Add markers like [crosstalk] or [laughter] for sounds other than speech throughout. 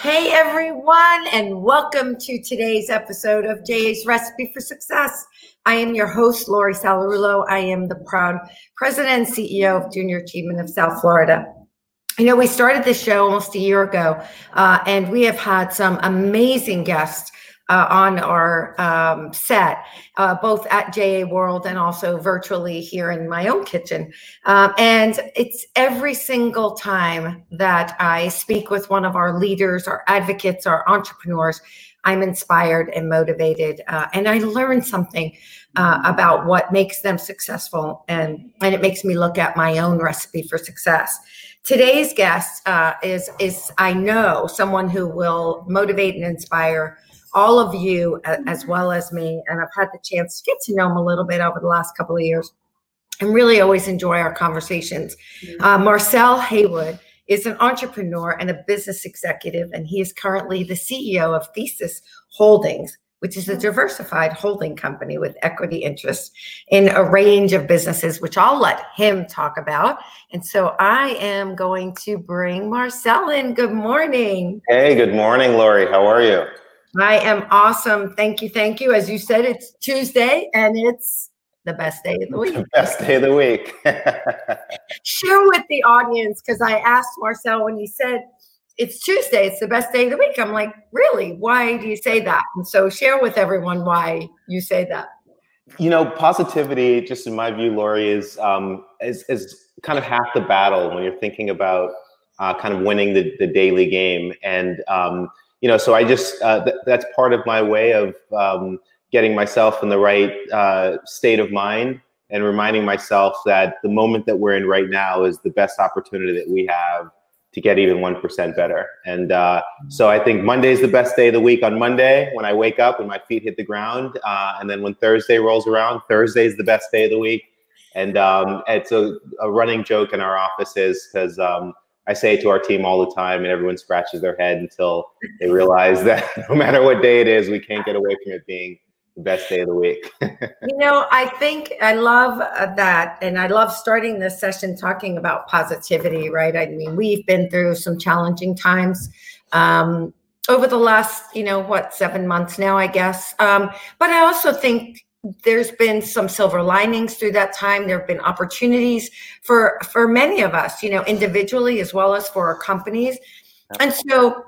Hey everyone, and welcome to today's episode of JA's Recipe for Success. I am your host, Laurie Sallarulo. I am the proud president and CEO of Junior Achievement of South Florida. You know, we started this show almost a year ago, uh, and we have had some amazing guests uh, on our um, set, uh, both at JA World and also virtually here in my own kitchen. Um, and it's every single time that I speak with one of our leaders, our advocates, our entrepreneurs, I'm inspired and motivated, uh, and I learn something uh, about what makes them successful, and and it makes me look at my own recipe for success. Today's guest uh, is is I know someone who will motivate and inspire all of you as well as me. And I've had the chance to get to know him a little bit over the last couple of years and really always enjoy our conversations. Mm-hmm. Uh, Marcel Haywood is an entrepreneur and a business executive, and he is currently the CEO of Thesis Holdings, which is a diversified holding company with equity interests in a range of businesses, which I'll let him talk about. And so I am going to bring Marcel in. Good morning. Hey, good morning, Laurie. How are you? I am awesome. Thank you. Thank you. As you said, it's Tuesday and it's the best day of the week. The [laughs] best day of the week. [laughs] Share with the audience because I asked Marcel when he said it's Tuesday, it's the best day of the week. I'm like, really? Why do you say that? And so share with everyone why you say that. You know, positivity, just in my view, Laurie, is um, is, is kind of half the battle when you're thinking about uh, kind of winning the, the daily game. And um, you know, so I just uh, th- that's part of my way of um, getting myself in the right uh, state of mind and reminding myself that the moment that we're in right now is the best opportunity that we have to get even 1% better. And uh, so I think Monday is the best day of the week on Monday when I wake up and my feet hit the ground. Uh, and then when Thursday rolls around, Thursday is the best day of the week. And um, it's a, a running joke in our offices because um, I say to our team all the time, and everyone scratches their head until they realize [laughs] that no matter what day it is, we can't get away from it being the best day of the week. [laughs] you know, I think I love uh, that. And I love starting this session talking about positivity, right? I mean, we've been through some challenging times. Um, over the last, you know, what, seven months now, I guess. Um, but I also think there's been some silver linings through that time. There have been opportunities for for many of us you know individually as well as for our companies. And so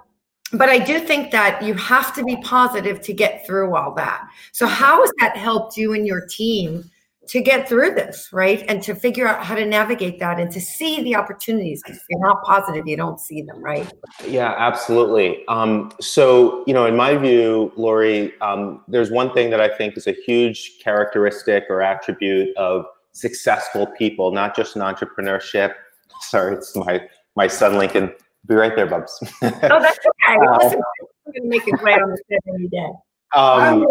but i do think that you have to be positive to get through all that. So how has that helped you and your team to get through this, right? And to figure out how to navigate that and to see the opportunities. If you're not positive, you don't see them, right? Yeah, absolutely. Um, so, you know, in my view, Laurie, um, there's one thing that I think is a huge characteristic or attribute of successful people, not just in entrepreneurship. [laughs] Sorry, it's my my son Lincoln. Be right there, Bubs. oh, that's okay. [laughs] Listen, I'm going to make it right on the set day. Um,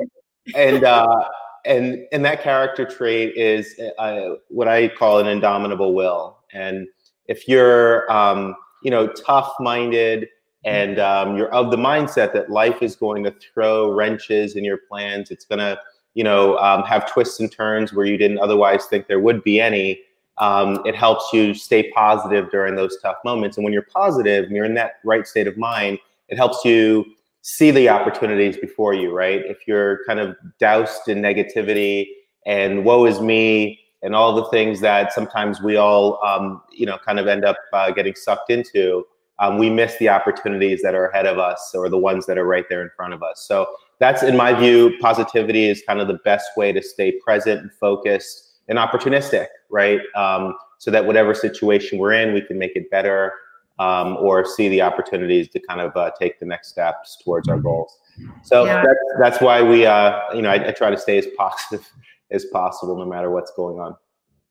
and uh, and and that character trait is uh, what I call an indomitable will. And if you're um, you know tough minded and um, you're of the mindset that life is going to throw wrenches in your plans, it's going to you know um, have twists and turns where you didn't otherwise think there would be any. Um, it helps you stay positive during those tough moments. And when you're positive and you're in that right state of mind, it helps you see the opportunities before you, right? If you're kind of doused in negativity and woe is me and all the things that sometimes we all, um, you know, kind of end up uh, getting sucked into, um, we miss the opportunities that are ahead of us or the ones that are right there in front of us. So that's, in my view, positivity is kind of the best way to stay present and focused and opportunistic, right? Um, so that whatever situation we're in, we can make it better um, or see the opportunities to kind of uh, take the next steps towards our goals. So yeah. that's, that's why we, uh, you know, I, I, try to stay as positive [laughs] as possible no matter what's going on.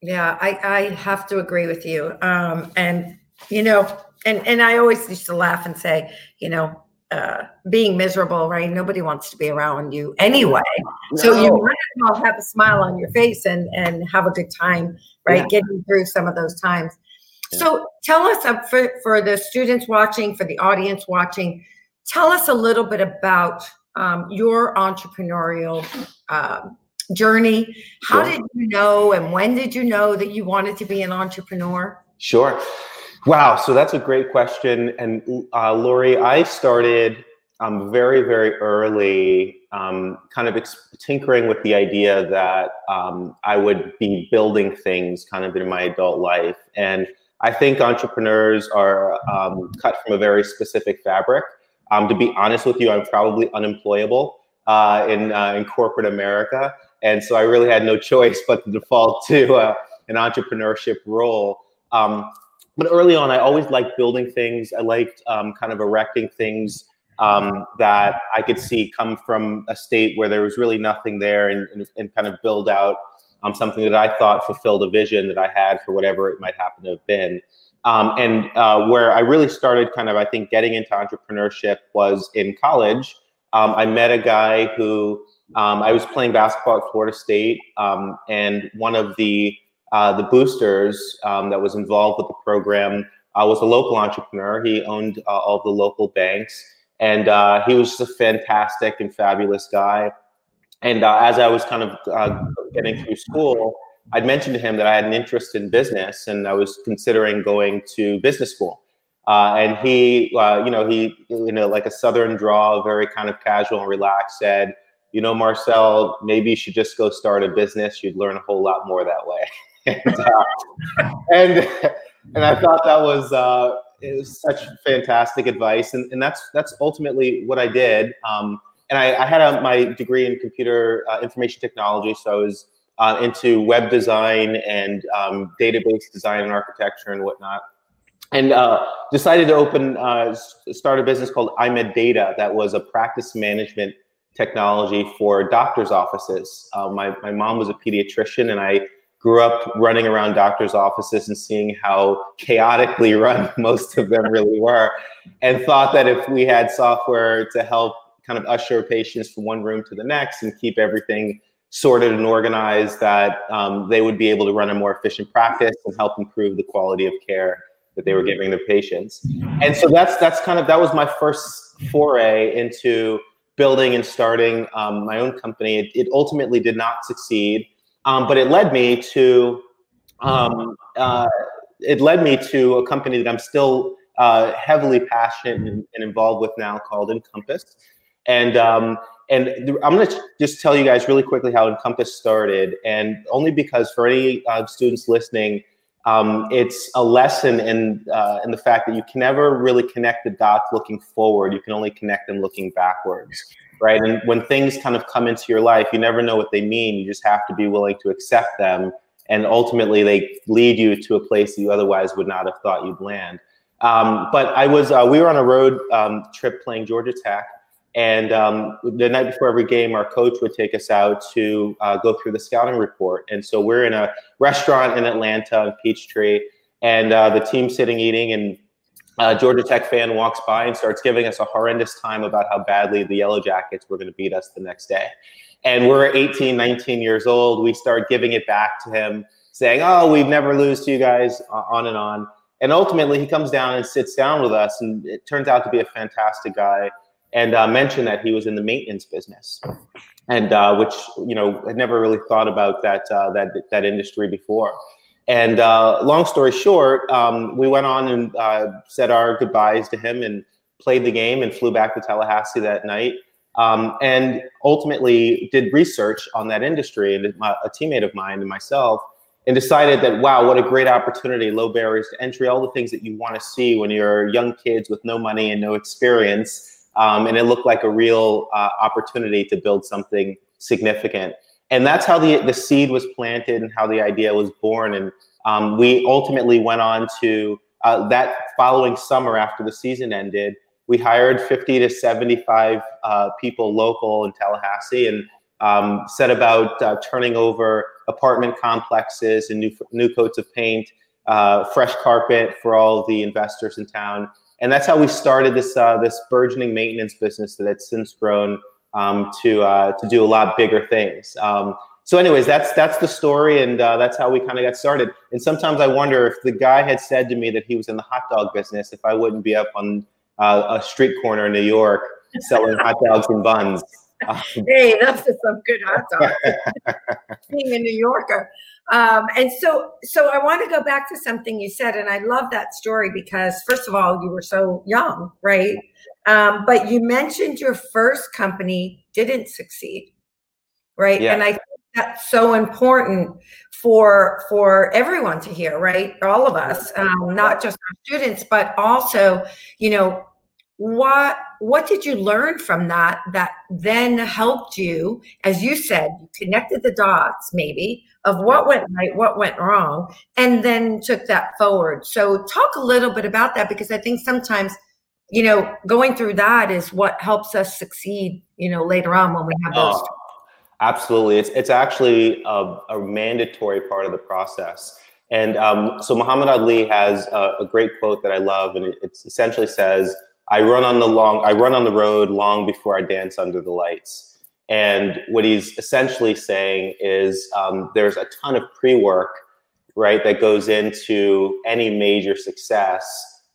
Yeah, I, I have to agree with you. Um, and, you know, and, and I always used to laugh and say, you know, uh, being miserable, right? Nobody wants to be around you anyway. No. So you might as well have a smile on your face and and have a good time, right? Yeah. Getting through some of those times. So tell us uh, for, for the students watching, for the audience watching, tell us a little bit about um, your entrepreneurial uh, journey. How sure. did you know and when did you know that you wanted to be an entrepreneur? Sure. Wow, so that's a great question. And uh, Laurie, I started um, very, very early, um, kind of ex- tinkering with the idea that um, I would be building things kind of in my adult life. And I think entrepreneurs are um, cut from a very specific fabric. Um, to be honest with you, I'm probably unemployable uh, in, uh, in corporate America. And so I really had no choice but to default to uh, an entrepreneurship role. Um, but early on, I always liked building things. I liked kind of erecting things um, that I could see come from a state where there was really nothing there and, and, and kind of build out um, something that I thought fulfilled a vision that I had for whatever it might happen to have been. Um, and uh, where I really started kind of, I think, getting into entrepreneurship was in college. Um, I met a guy who um, I was playing basketball at Florida State, um, and one of the uh, the boosters that was involved with the program uh, was a local entrepreneur. He owned uh, all the local banks and uh, he was just a fantastic and fabulous guy. And uh, as I was kind of uh, getting through school, I'd mentioned to him that I had an interest in business, and I was considering going to business school. Uh, and he, uh, you know, he, you know, like a southern draw, very kind of casual and relaxed, said, "You know, Marcel, maybe you should just go start a business. You'd learn a whole lot more that way." [laughs] and, uh, and and I thought that was it was such fantastic advice, and, and that's that's ultimately what I did. Um, and I, I, had a, my degree in computer uh, information technology, so I was uh, into web design and um, database design and architecture and whatnot. And uh, decided to open uh, start a business called iMed Data that was a practice management technology for doctors' offices. Uh, my my mom was a pediatrician, and I grew up running around doctors' offices and seeing how chaotically [laughs] run most of them really were, and thought that if we had software to help kind of usher patients from one room to the next and keep everything sorted and organized, that um, they would be able to run a more efficient practice and help improve the quality of care that they were giving their patients. And so that's that's kind of that was my first foray into building and starting um, my own company. It, it ultimately did not succeed. Um, but it led me to um, uh, it led me to a company that I'm still uh, heavily passionate and, and, involved with now called Encompass. And um, and I'm going to just tell you guys really quickly how Encompass started, and only because for any uh, students listening, um, it's a lesson in uh, in the fact that you can never really connect the dots looking forward. You can only connect them looking backwards right? And when things kind of come into your life, you never know what they mean. You just have to be willing to accept them. And ultimately, they lead you to a place you otherwise would not have thought you'd land. Um, but I was, uh, we were on a road um, trip playing Georgia Tech. And um, the night before every game, our coach would take us out to uh, go through the scouting report. And so we're in a restaurant in Atlanta in Peachtree, and uh, the team's sitting eating, and uh, Georgia Tech fan walks by and starts giving us a horrendous time about how badly the Yellow Jackets were going to beat us the next day. And we're 18, 19 years old. We start giving it back to him, saying, Oh, we've never lose to you guys, on and on. And ultimately, he comes down and sits down with us, and it turns out to be a fantastic guy. And uh, mentioned that he was in the maintenance business, and uh, which you know had never really thought about that uh, that that industry before. And uh, long story short, um, we went on and uh, said our goodbyes to him and played the game and flew back to Tallahassee that night. Um, and ultimately did research on that industry and my, a teammate of mine and myself and decided that wow what a great opportunity low barriers to entry all the things that you want to see when you're young kids with no money and no experience um, and it looked like a real uh, opportunity to build something significant and that's how the the seed was planted and how the idea was born. And um, we ultimately went on to uh, that following summer after the season ended. We hired 50 to 75 uh, people local in Tallahassee and um, set about uh, turning over apartment complexes and new new coats of paint, uh, fresh carpet for all the investors in town. And that's how we started this uh, this burgeoning maintenance business that has since grown um, to uh, to do a lot bigger things. Um, so, anyways, that's that's the story, and uh, that's how we kind of got started. And sometimes I wonder if the guy had said to me that he was in the hot dog business, if I wouldn't be up on uh, a street corner in New York [laughs] selling hot dogs and buns. Hey, that's just some good hot dog. [laughs] Being a New Yorker. Um, and so, so I want to go back to something you said, and I love that story because, first of all, you were so young, right? Um, but you mentioned your first company didn't succeed, right? Yeah. And I think that's so important for for everyone to hear, right? All of us, um, not just our students, but also, you know, what what did you learn from that that then helped you as you said you connected the dots maybe of what went right what went wrong and then took that forward. So talk a little bit about that because i think sometimes you know going through that is what helps us succeed you know later on when we have those oh, absolutely. It's it's actually a, a, mandatory part of the process. And um, so muhammad ali has a, a, great quote that i love and it, it essentially says I run on the long, I run on the road long before I dance under the lights. And what he's essentially saying is um, there's a ton of pre-work, right, that goes into any major success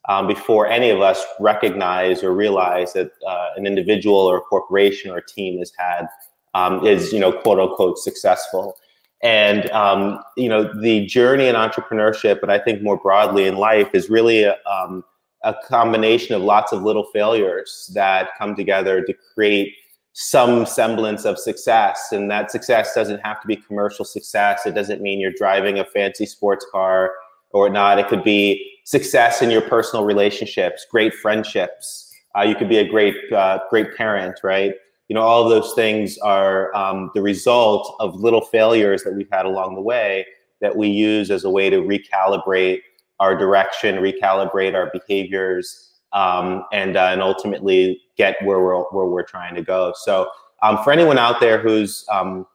um, before any of us recognize or realize that uh, an individual or a corporation or a team has had um, is, you know, quote unquote successful. And um, you know, the journey in entrepreneurship, but I think more broadly in life, is really a, um, a combination of lots of little failures that come together to create some semblance of success. And that success doesn't have to be commercial success. It doesn't mean you're driving a fancy sports car or not. It could be success in your personal relationships, great friendships. Uh, you could be a great, uh, great parent, right? You know, all of those things are um, the result of little failures that we've had along the way that we use as a way to recalibrate our direction, recalibrate our behaviors, um, and uh, and ultimately get where we're where we're trying to go. So um, for anyone out there who's um,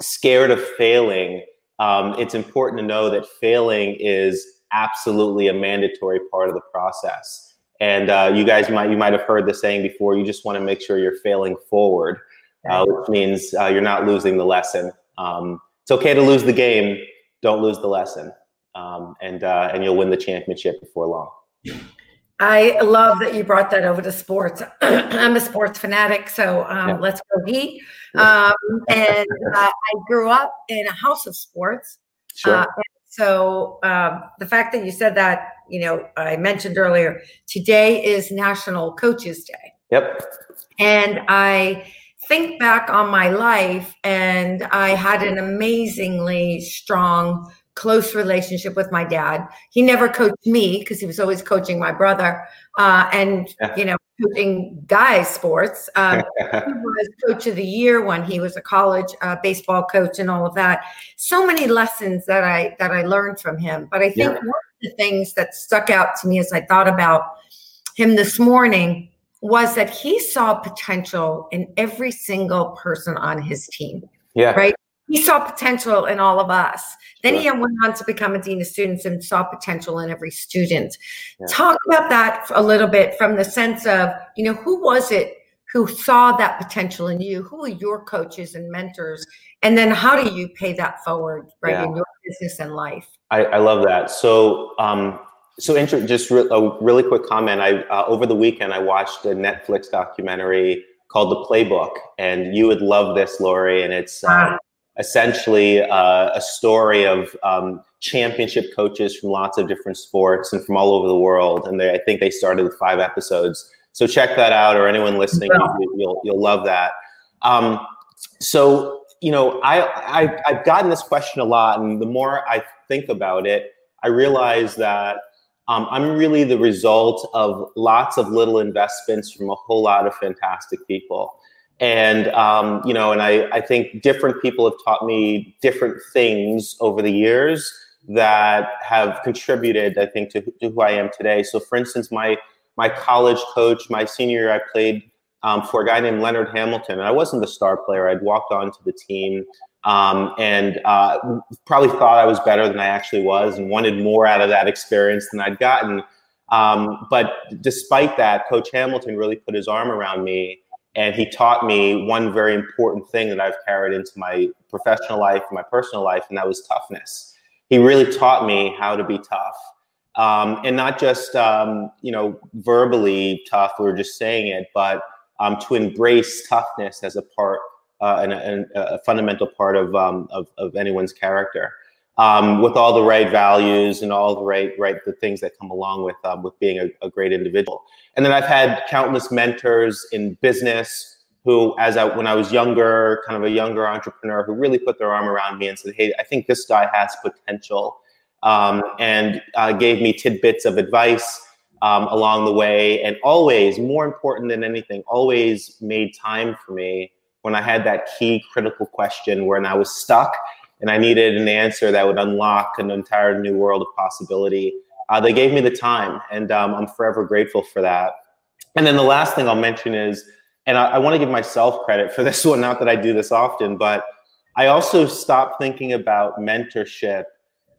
scared of failing, um, it's important to know that failing is absolutely a mandatory part of the process. And uh, you guys might you might have heard the saying before. You just want to make sure you're failing forward, uh, which means uh, you're not losing the lesson. Um, it's okay to lose the game. Don't lose the lesson um, and uh, and you'll win the championship before long. I love that you brought that over to sports. [clears throat] I'm a sports fanatic, so um, yeah. let's go Heat. Um, and uh, I grew up in a house of sports. Sure. Uh, so um, the fact that you said that, you know, I mentioned earlier, today is National Coaches Day. Yep. And I think back on my life, and I had an amazingly strong close relationship with my dad. He never coached me because he was always coaching my brother uh, and, you know, coaching guys sports. Um, [laughs] he was coach of the year when he was a college uh, baseball coach and all of that. So many lessons that I, that I learned from him. But I think yeah. one of the things that stuck out to me as I thought about him this morning was that he saw potential in every single person on his team. Yeah. Right he saw potential in all of us. Then he went on to become a dean of students and saw potential in every student. Yeah. Talk about that a little bit from the sense of, you know, who was it who saw that potential in you? Who are your coaches and mentors? And then how do you pay that forward, right, yeah. in your business and life? I, I love that. So, um, so inter- just re- a really quick comment. I uh, over the weekend I watched a Netflix documentary called The Playbook, and you would love this, Laurie. And it's uh, essentially uh, a story of um, championship coaches from lots of different sports and from all over the world. And they, I think they started with five episodes. So check that out, or anyone listening, yeah. you, will you'll, you'll love that. Um, so you know, I, I I've gotten this question a lot, and the more I think about it, I realize that um, I'm really the result of lots of little investments from a whole lot of fantastic people and um, you know and I, I think different people have taught me different things over the years that have contributed i think to, to who i am today. So for instance my my college coach my senior year i played um, for a guy named leonard hamilton. And i wasn't the star player. I'd walked onto the team um, and uh, probably thought i was better than i actually was and wanted more out of that experience than i'd gotten. Um, but despite that coach hamilton really put his arm around me and he taught me one very important thing that I've carried into my professional life my personal life, and that was toughness. He really taught me how to be tough. Um, and not just um, you know verbally tough, we just saying it, but um, to embrace toughness as a part uh, and, and, a fundamental part of, um, of, of anyone's character. Um, with all the right values and all the right right the things that come along with um, with being a, a, great individual. And then I've had countless mentors in business who, as I when I was younger, kind of a younger entrepreneur, who really put their arm around me and said, "Hey, I think this guy has potential," um, and uh, gave me tidbits of advice um, along the way, and always, more important than anything, always made time for me when I had that key critical question when I was stuck and I needed an answer that would unlock an entire new world of possibility. Uh, they gave me the time, and um, I'm forever grateful for that. And then the last thing I'll mention is, and I, I want to give myself credit for [laughs] this one, not that I do this often, but I also stopped thinking about mentorship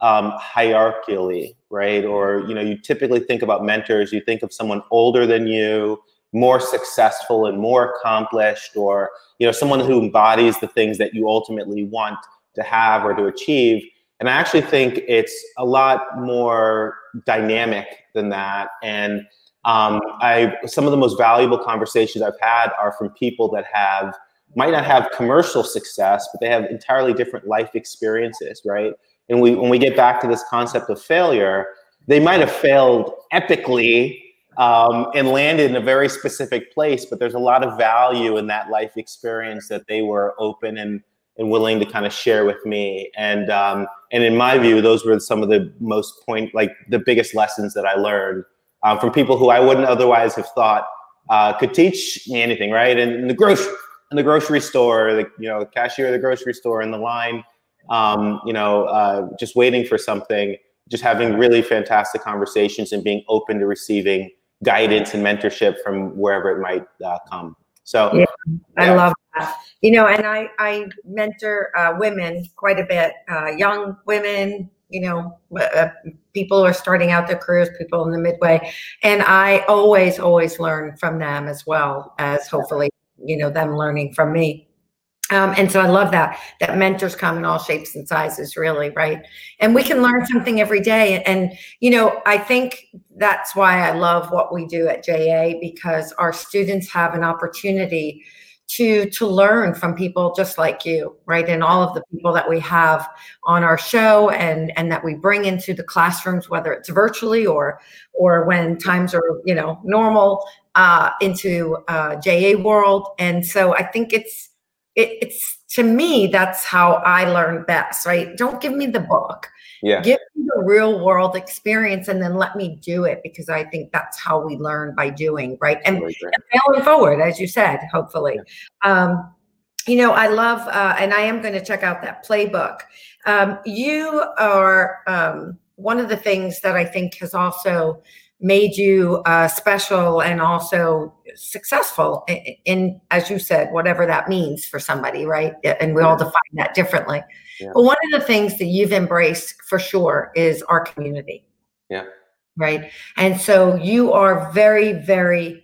um, hierarchically, right? Or you know, you typically think about mentors, you think of someone older than you, more successful and more accomplished, or you know, someone who embodies the things that you ultimately want to have or to achieve. And I actually think it's a lot more dynamic than that. And um, I some of the most valuable conversations I've had are from people that have might not have commercial success, but they have entirely different life experiences, right? And we when we get back to this concept of failure, they might have failed epically um, and landed in a very specific place, but there's a lot of value in that life experience that they were open and and willing to kind of share with me. And um, and in my view, those were some of the most point, like the biggest lessons that I learned um, from people who I wouldn't otherwise have thought uh, could teach me anything. Right? And in the grocery in the grocery store, the you know cashier of the grocery store in the line, um, you know, uh, just waiting for something, just having really fantastic conversations and being open to receiving guidance and mentorship from wherever it might uh, come. So yeah, I love. You know, and I, I mentor uh, women quite a bit, uh, young women, you know, uh, people who are starting out their careers, people in the midway. And I always, always learn from them as well as hopefully, you know, them learning from me. Um, and so I love that that mentors come in all shapes and sizes, really, right? And we can learn something every day. And you know, I think that's why I love what we do at JA because our students have an opportunity to to learn from people just like you, right? And all of the people that we have on our show and and that we bring into the classrooms, whether it's virtually or or when times are you know normal, uh, into uh, JA world. And so I think it's it, it's to me that's how i learn best right don't give me the book yeah give the real world experience and then let me do it because i think that's how we learn by doing right? And, and failing forward as you said hopefully. Yeah. um, you know i love uh, and i am going to check out that playbook. Um, you are um, one of the things that i think has also made you uh, special and also successful in, in, as you said whatever that means for somebody right? And we all define that differently yeah. but one of the things that you've embraced for sure is our community yeah right and so you are very very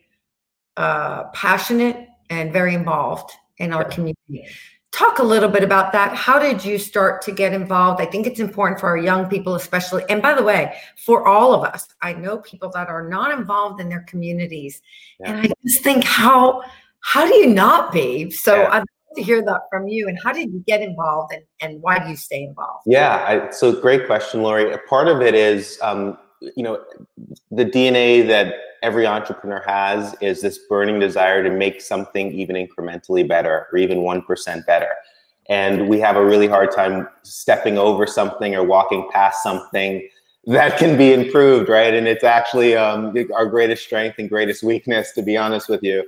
uh, passionate and very involved in our community talk a little bit about that. How did you start to get involved? I think it's important for our young people, especially. And by the way, for all of us, I know people that are not involved in their communities, yeah. and I just think how how do you not be? So yeah. I'd to hear that from you. And how did you get involved, and, and why do you stay involved? Yeah, I, so great question, Laurie. A part of it is, um, you know, the DNA that every entrepreneur has is this burning desire to make something even incrementally better or even 1% better. And we have a really hard time stepping over something or walking past something that can be improved, right? And it's actually um, our greatest strength and greatest weakness, to be honest with you.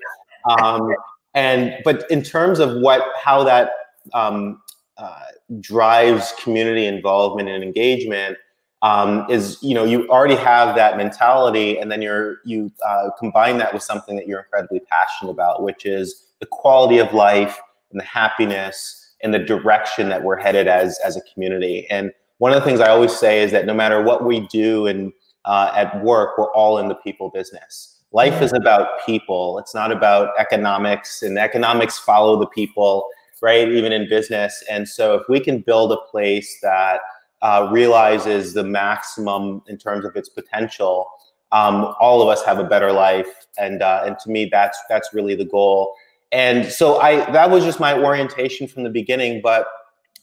Um, and but in terms of what how that um, uh, drives community involvement and engagement, um, is you know you already have that mentality and then you're you uh, combine that with something that you're incredibly passionate about which is the quality of life and the happiness and the direction that we're headed as as a community. And one of the things i always say is that no matter what we do and uh, at work we're all in the people business life is about people it's not about economics and economics follow the people right even in business and so if we can build a place that uh, realizes the maximum in terms of its potential, um, all of us have a better life. And uh, and to me, that's that's really the goal. And so I that was just my orientation from the beginning. But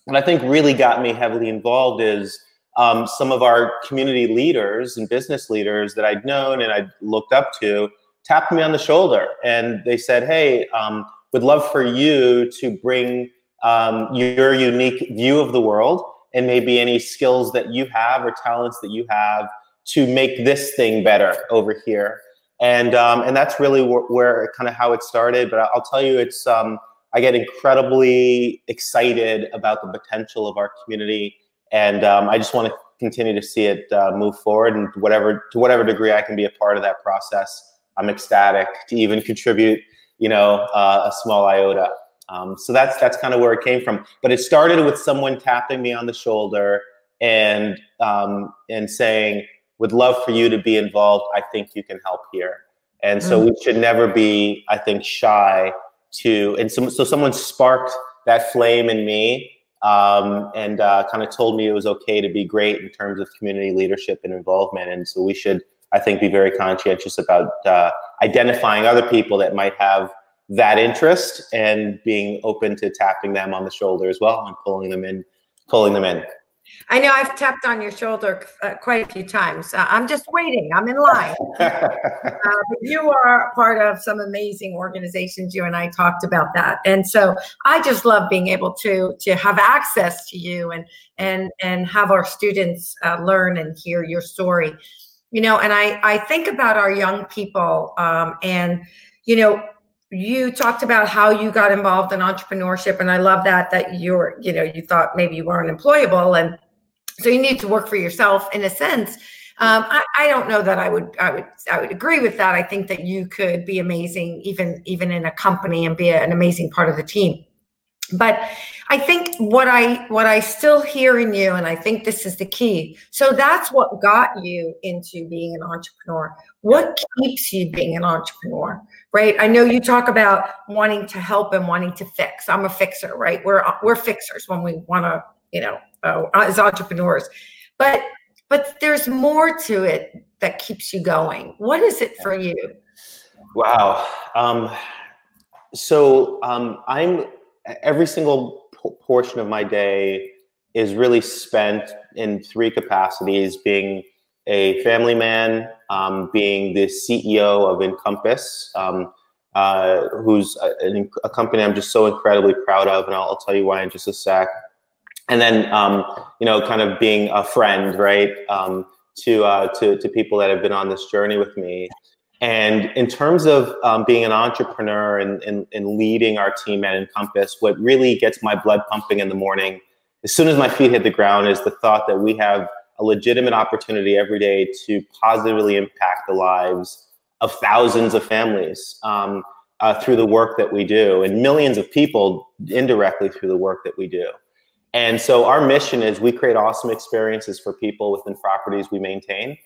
what I think really got me heavily involved is um, some of our community leaders and business leaders that I'd known and I'd looked up to tapped me on the shoulder and they said, "Hey, um, would love for you to bring um, your unique view of the world and maybe any skills that you have or talents that you have to make this thing better over here." And um, and that's really wh- where kind of how it started. But I'll tell you, it's um, I get incredibly excited about the potential of our community, and um, I just want to continue to see it uh, move forward. And whatever to whatever degree I can be a part of that process, I'm ecstatic to even contribute, you know, uh, a small iota. Um, so that's that's kind of where it came from. But it started with someone tapping me on the shoulder and um, and saying, "Would love for you to be involved. I think you can help here." And so mm-hmm. we should never be, I think, shy to. And so, so someone sparked that flame in me um, and uh, kind of told me it was okay to be great in terms of community leadership and involvement. And so we should I think, be very conscientious about uh, identifying other people that might have that interest and being open to tapping them on the shoulder as well and pulling them in, pulling them in. I know I've tapped on your shoulder uh, quite a few times. Uh, I'm just waiting. I'm in line. [laughs] uh, you are part of some amazing organizations. You and I talked about that, and so I just love being able to to have access to you and and and have our students uh, learn and hear your story you know and i i think about our young people um, and you know you talked about how you got involved in entrepreneurship and i love that that you're you know you thought maybe you weren't employable and so you need to work for yourself in a sense um, I, I, don't know that I would I would I would agree with that. I think that you could be amazing even even in a company and be an amazing part of the team. But I think what I what I still hear in you, and I think this is the key. So that's what got you into being an entrepreneur. What keeps you being an entrepreneur, right? I know you talk about wanting to help and wanting to fix. I'm a fixer, right? We're we're fixers when we want to, you know, uh, as entrepreneurs. But but there's more to it that keeps you going. What is it for you? Wow. Um, so um, I'm every single portion of my day is really spent in three capacities being a family man, um, being the CEO of Encompass, um, uh, who's a, a, company I'm just so incredibly proud of, and I'll, I'll, tell you why in just a sec. And then, um, you know, kind of being a friend, right, um, to, uh, to to people that have been on this journey with me. And in terms of um, being an entrepreneur and, and, and, leading our team at Encompass, what really gets my blood pumping in the morning, as soon as my feet hit the ground, is the thought that we have a legitimate opportunity every day to positively impact the lives of thousands of families um, uh, through the work that we do, and millions of people indirectly through the work that we do. And so our mission is we create awesome experiences for people within properties we maintain.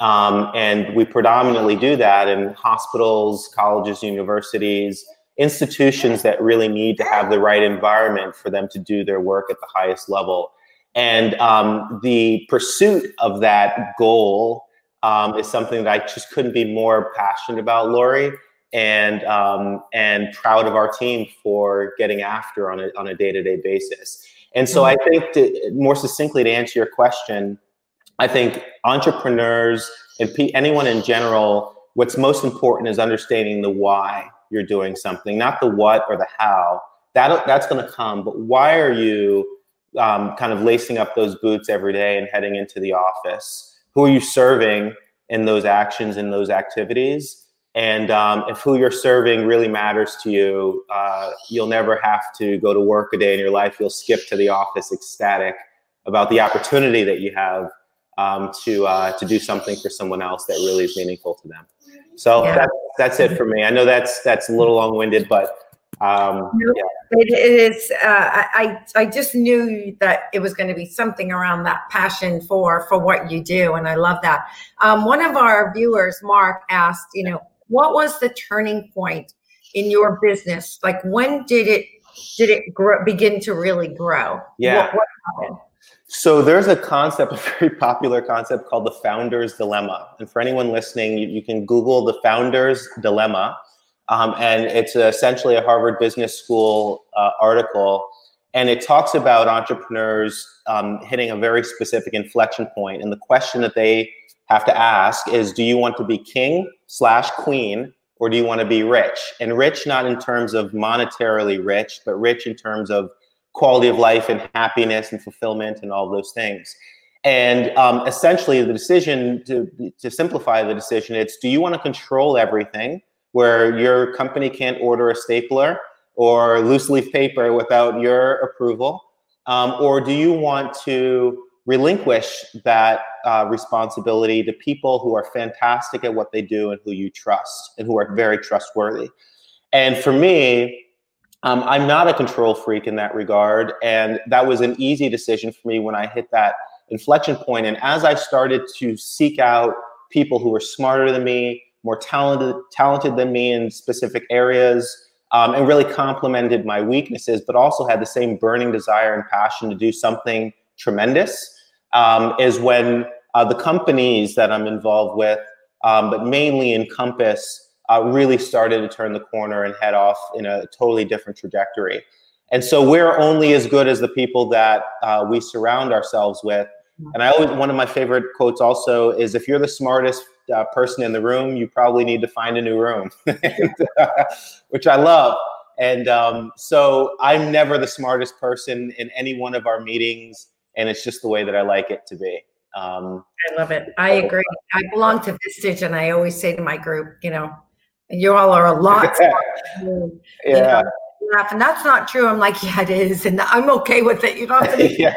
Um, and we predominantly do that in hospitals, colleges, universities, institutions that really need to have the right environment for them to do their work at the highest level. And um, the pursuit of that goal um, is something that I just couldn't be more passionate about, Laurie, and um, and proud of our team for getting after on a on a day to day basis. And so I think to, more succinctly to answer your question, I think entrepreneurs and anyone in general, what's most important is understanding the why you're doing something, not the what or the how. That that's going to come, but why are you um, kind of lacing up those boots every day and heading into the office? Who are you serving in those actions in those activities? And um, if who you're serving really matters to you, uh, you'll never have to go to work a day in your life. You'll skip to the office ecstatic about the opportunity that you have um, to uh, to do something for someone else that really is meaningful to them. So yeah. that's it for me. I know that's that's a little long winded, but um, yeah. it, it is. Uh, I I just knew that it was going to be something around that passion for for what you do, and I love that. Um, one of our viewers, Mark, asked, you know, what was the turning point in your business? Like, when did it did it grow, begin to really grow? Yeah. What, what So there's a concept, [laughs] a very popular concept called the founder's dilemma. And for anyone listening, you, you can Google the founder's dilemma. Um, and it's essentially a Harvard Business School uh, article. And it talks about entrepreneurs um, hitting a very specific inflection point. And the question that they have to ask is do you want to be king slash queen or do you want to be rich? And rich not in terms of monetarily rich, but rich in terms of quality of life and happiness and fulfillment and all those things. And um, essentially, the decision to, to simplify the decision, it's do you want to control everything where your company can't order a stapler or loose leaf paper without your approval? Um, or do you want to relinquish that uh, responsibility to people who are fantastic at what they do and who you trust and who are very trustworthy? And for me, um, I'm not a control freak in that regard. And that was an easy decision for me when I hit that inflection point. And as I started to seek out people who were smarter than me, more talented, talented than me in specific areas, um, and really complemented my weaknesses, but also had the same burning desire and passion to do something tremendous, um, is when uh, the companies that I'm involved with, um, but mainly Encompass, uh, really started to turn the corner and head off in a totally different trajectory. And so we're only as good as the people that uh, we surround ourselves with. And I always, one of my favorite quotes also is if you're the smartest uh, person in the room, you probably need to find a new room, [laughs] and, uh, which I love. And um, so I'm never the smartest person in any one of our meetings, and it's just the way that I like it to be. Um, I love it. I agree. I belong to Vistage, and I always say to my group, you know, you all are a lot. you yeah. Know, and that's not true. I'm like, yeah, it is, and I'm okay with it. You don't have to. [laughs] yeah.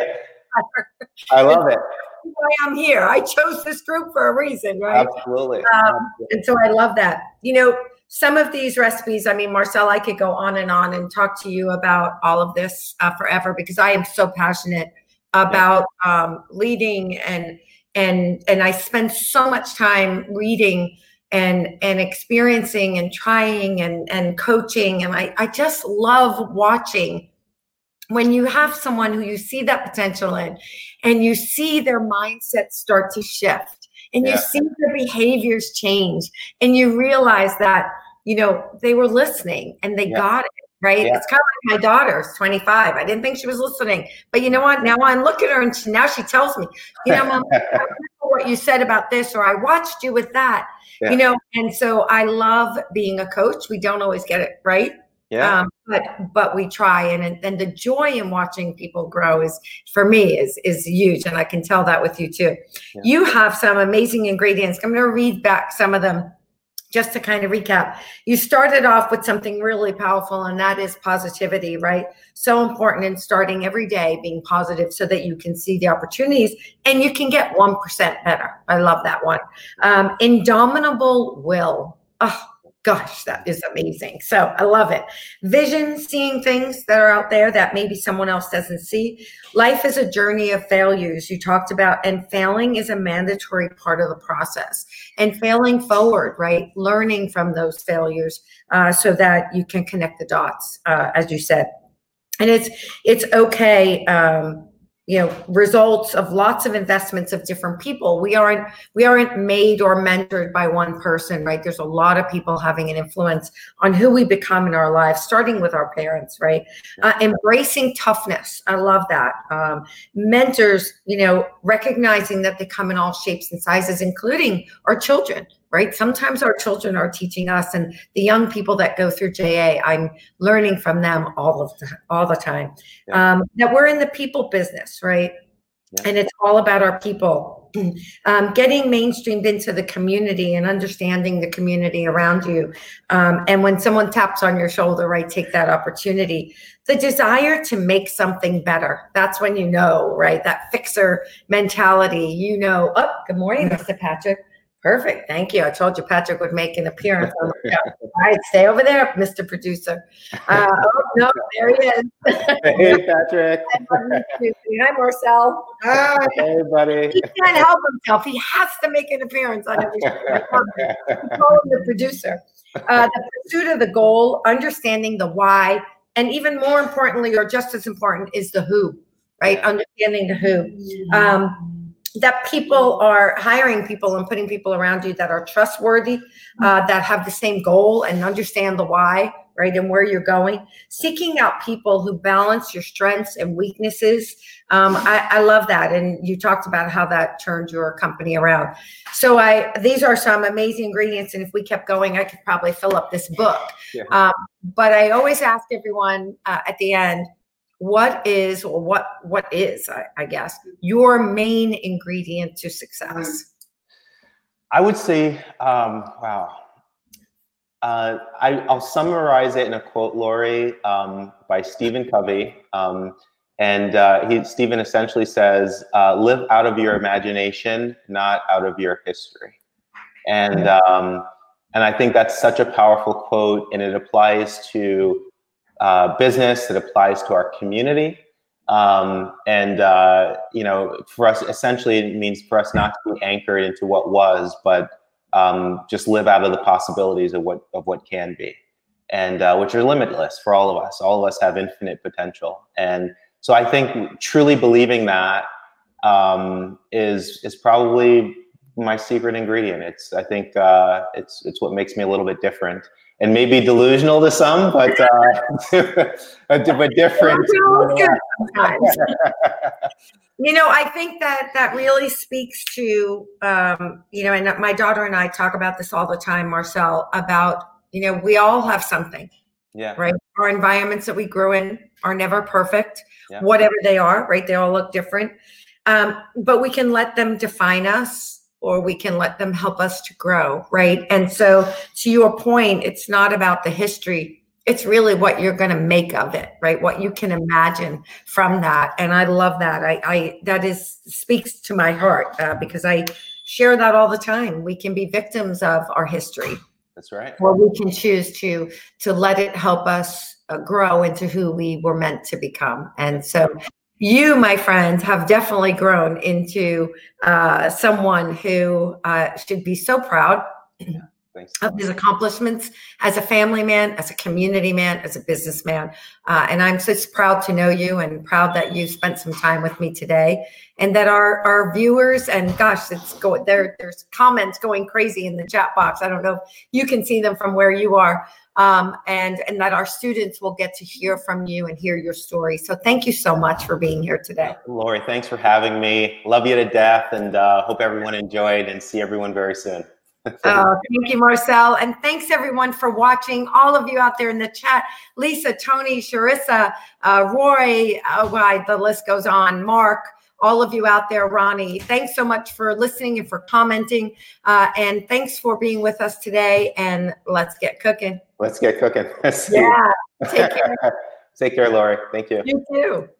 I love it. Why I'm here. I chose this group for a reason, right? Absolutely. Um, Absolutely. And so I love that. You know, some of these recipes. I mean, Marcel, I could go on and on and talk to you about all of this uh, forever because I am so passionate about yeah. um, leading and and and I spend so much time reading and and experiencing and trying and and coaching and I, I just love watching when you have someone who you see that potential in and you see their mindset start to shift and yeah. you see their behaviors change and you realize that you know they were listening and they yeah. got it right? Yeah. it's kind of like my daughter's 25 i didn't think she was listening but you know what? Now i look at her and she, now she tells me you know mom [laughs] what you said about this or i watched you with that yeah. you know? And so i love being a coach. We don't always get it right yeah. um, but but we try. And and the joy in watching people grow is for me is is huge. And i can tell that with you too. Yeah. you have some amazing ingredients. I'm going to read back some of them just to kind of recap, you started off with something really powerful, and that is positivity, right? So important in starting every day being positive so that you can see the opportunities and you can get 1% better. I love that one. Um, indomitable will. Oh, gosh, that is amazing. So I love it. Vision, seeing things that are out there that maybe someone else doesn't see. Life is a journey of failures you talked about, and failing is a mandatory part of the process. And failing forward, right? Learning from those failures uh, so that you can connect the dots, uh, as you said. And it's it's okay. Um, you know results of lots of investments of different people. We aren't we aren't made or mentored by one person right? There's a lot of people having an influence on who we become in our lives starting with our parents right? Uh, embracing toughness. I love that. Um, mentors you know recognizing that they come in all shapes and sizes including our children right? Sometimes our children are teaching us, and the young people that go through JA, I'm learning from them all of the, all the time. Yeah. Um, that we're in the people business, right? Yeah. And it's all about our people. [clears throat] Um, getting mainstreamed into the community and understanding the community around you. Um, and when someone taps on your shoulder, right, take that opportunity. The desire to make something better. That's when you know, right? That fixer mentality. You know, oh, good morning, Mr. Patrick. Perfect. Thank you. I told you Patrick would make an appearance. On the All right, stay over there, Mr. Producer. Uh, oh, no, there he is. hey, Patrick. [laughs] Hi, Marcel. Hi. Hey, buddy. He can't help himself. He has to make an appearance on every show. call him the producer. Uh, the pursuit of the goal, understanding the why, and even more importantly, or just as important, is the who right? Understanding the who. Um, that people are hiring people and putting people around you that are trustworthy, uh, that have the same goal and understand the why, right? And where you're going. Seeking out people who balance your strengths and weaknesses. Um, I, I love that. And you talked about how that turned your company around. So I these are some amazing ingredients. And if we kept going, I could probably fill up this book. Yeah. Um, but I always ask everyone uh, at the end, what is or what what is I, I guess your main ingredient to success I would say, um, wow. Uh, I, I'll summarize it in a quote, Laurie, um, by Stephen Covey. Um, and uh, he, Stephen essentially says, uh, live out of your imagination, not out of your history. And, um, and I think that's such a powerful quote, and it applies to uh, business, that applies to our community. Um, and uh, you know, for us, essentially, it means for us not to be anchored into what was, but um, just live out of the possibilities of what of what can be, and uh, which are limitless for all of us. All of us have infinite potential, and so I think truly believing that um, is is probably my secret ingredient. It's I think uh, it's it's what makes me a little bit different and maybe delusional to some, but uh, [laughs] but different. [laughs] you know, I think that that really speaks to um, you know, and my daughter and I talk about this all the time, Marcel, about you know, we all have something. Yeah. Right. Our environments that we grew in are never perfect, Yeah. whatever they are. Right. They all look different, um, but we can let them define us or we can let them help us to grow, right? And so, to your point, it's not about the history. It's really what you're going to make of it, right? What you can imagine from that. And I love that. I, I that is speaks to my heart uh, because I share that all the time. We can be victims of our history, That's right. or we can choose to to let it help us uh, grow into who we were meant to become. And so, you, my friends, have definitely grown into uh, someone who uh, should be so proud [clears throat] Thanks. of his accomplishments as a family man, as a community man, as a businessman. Uh, and I'm just proud to know you and proud that you spent some time with me today. And that our, our viewers and gosh, it's going there. There's comments going crazy in the chat box. I don't know if you can see them from where you are. Um, and and that our students will get to hear from you and hear your story. So thank you so much for being here today. Laurie, thanks for having me. Love you to death, and uh, hope everyone enjoyed. And see everyone very soon. Oh, thank you, Marcel. And thanks everyone for watching. All of you out there in the chat Lisa, Tony, Sharissa, uh, Roy, oh, why the list goes on, Mark, all of you out there, Ronnie. Thanks so much for listening and for commenting. Uh, and thanks for being with us today. And let's get cooking. Let's get cooking. [laughs] Yeah. Take care. [laughs] Take care, Laurie. Thank you. You too.